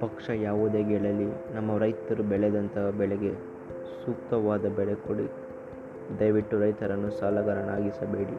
ಪಕ್ಷ ಯಾವುದೇ ಗೆಳಲಿ ನಮ್ಮ ರೈತರು ಬೆಳೆದಂತಹ ಬೆಳೆಗೆ ಸೂಕ್ತವಾದ ಬೆಲೆ ಕೊಡಿ. ದಯವಿಟ್ಟು ರೈತರನ್ನು ಸಾಲಗಾರನಾಗಿಸಬೇಡಿ.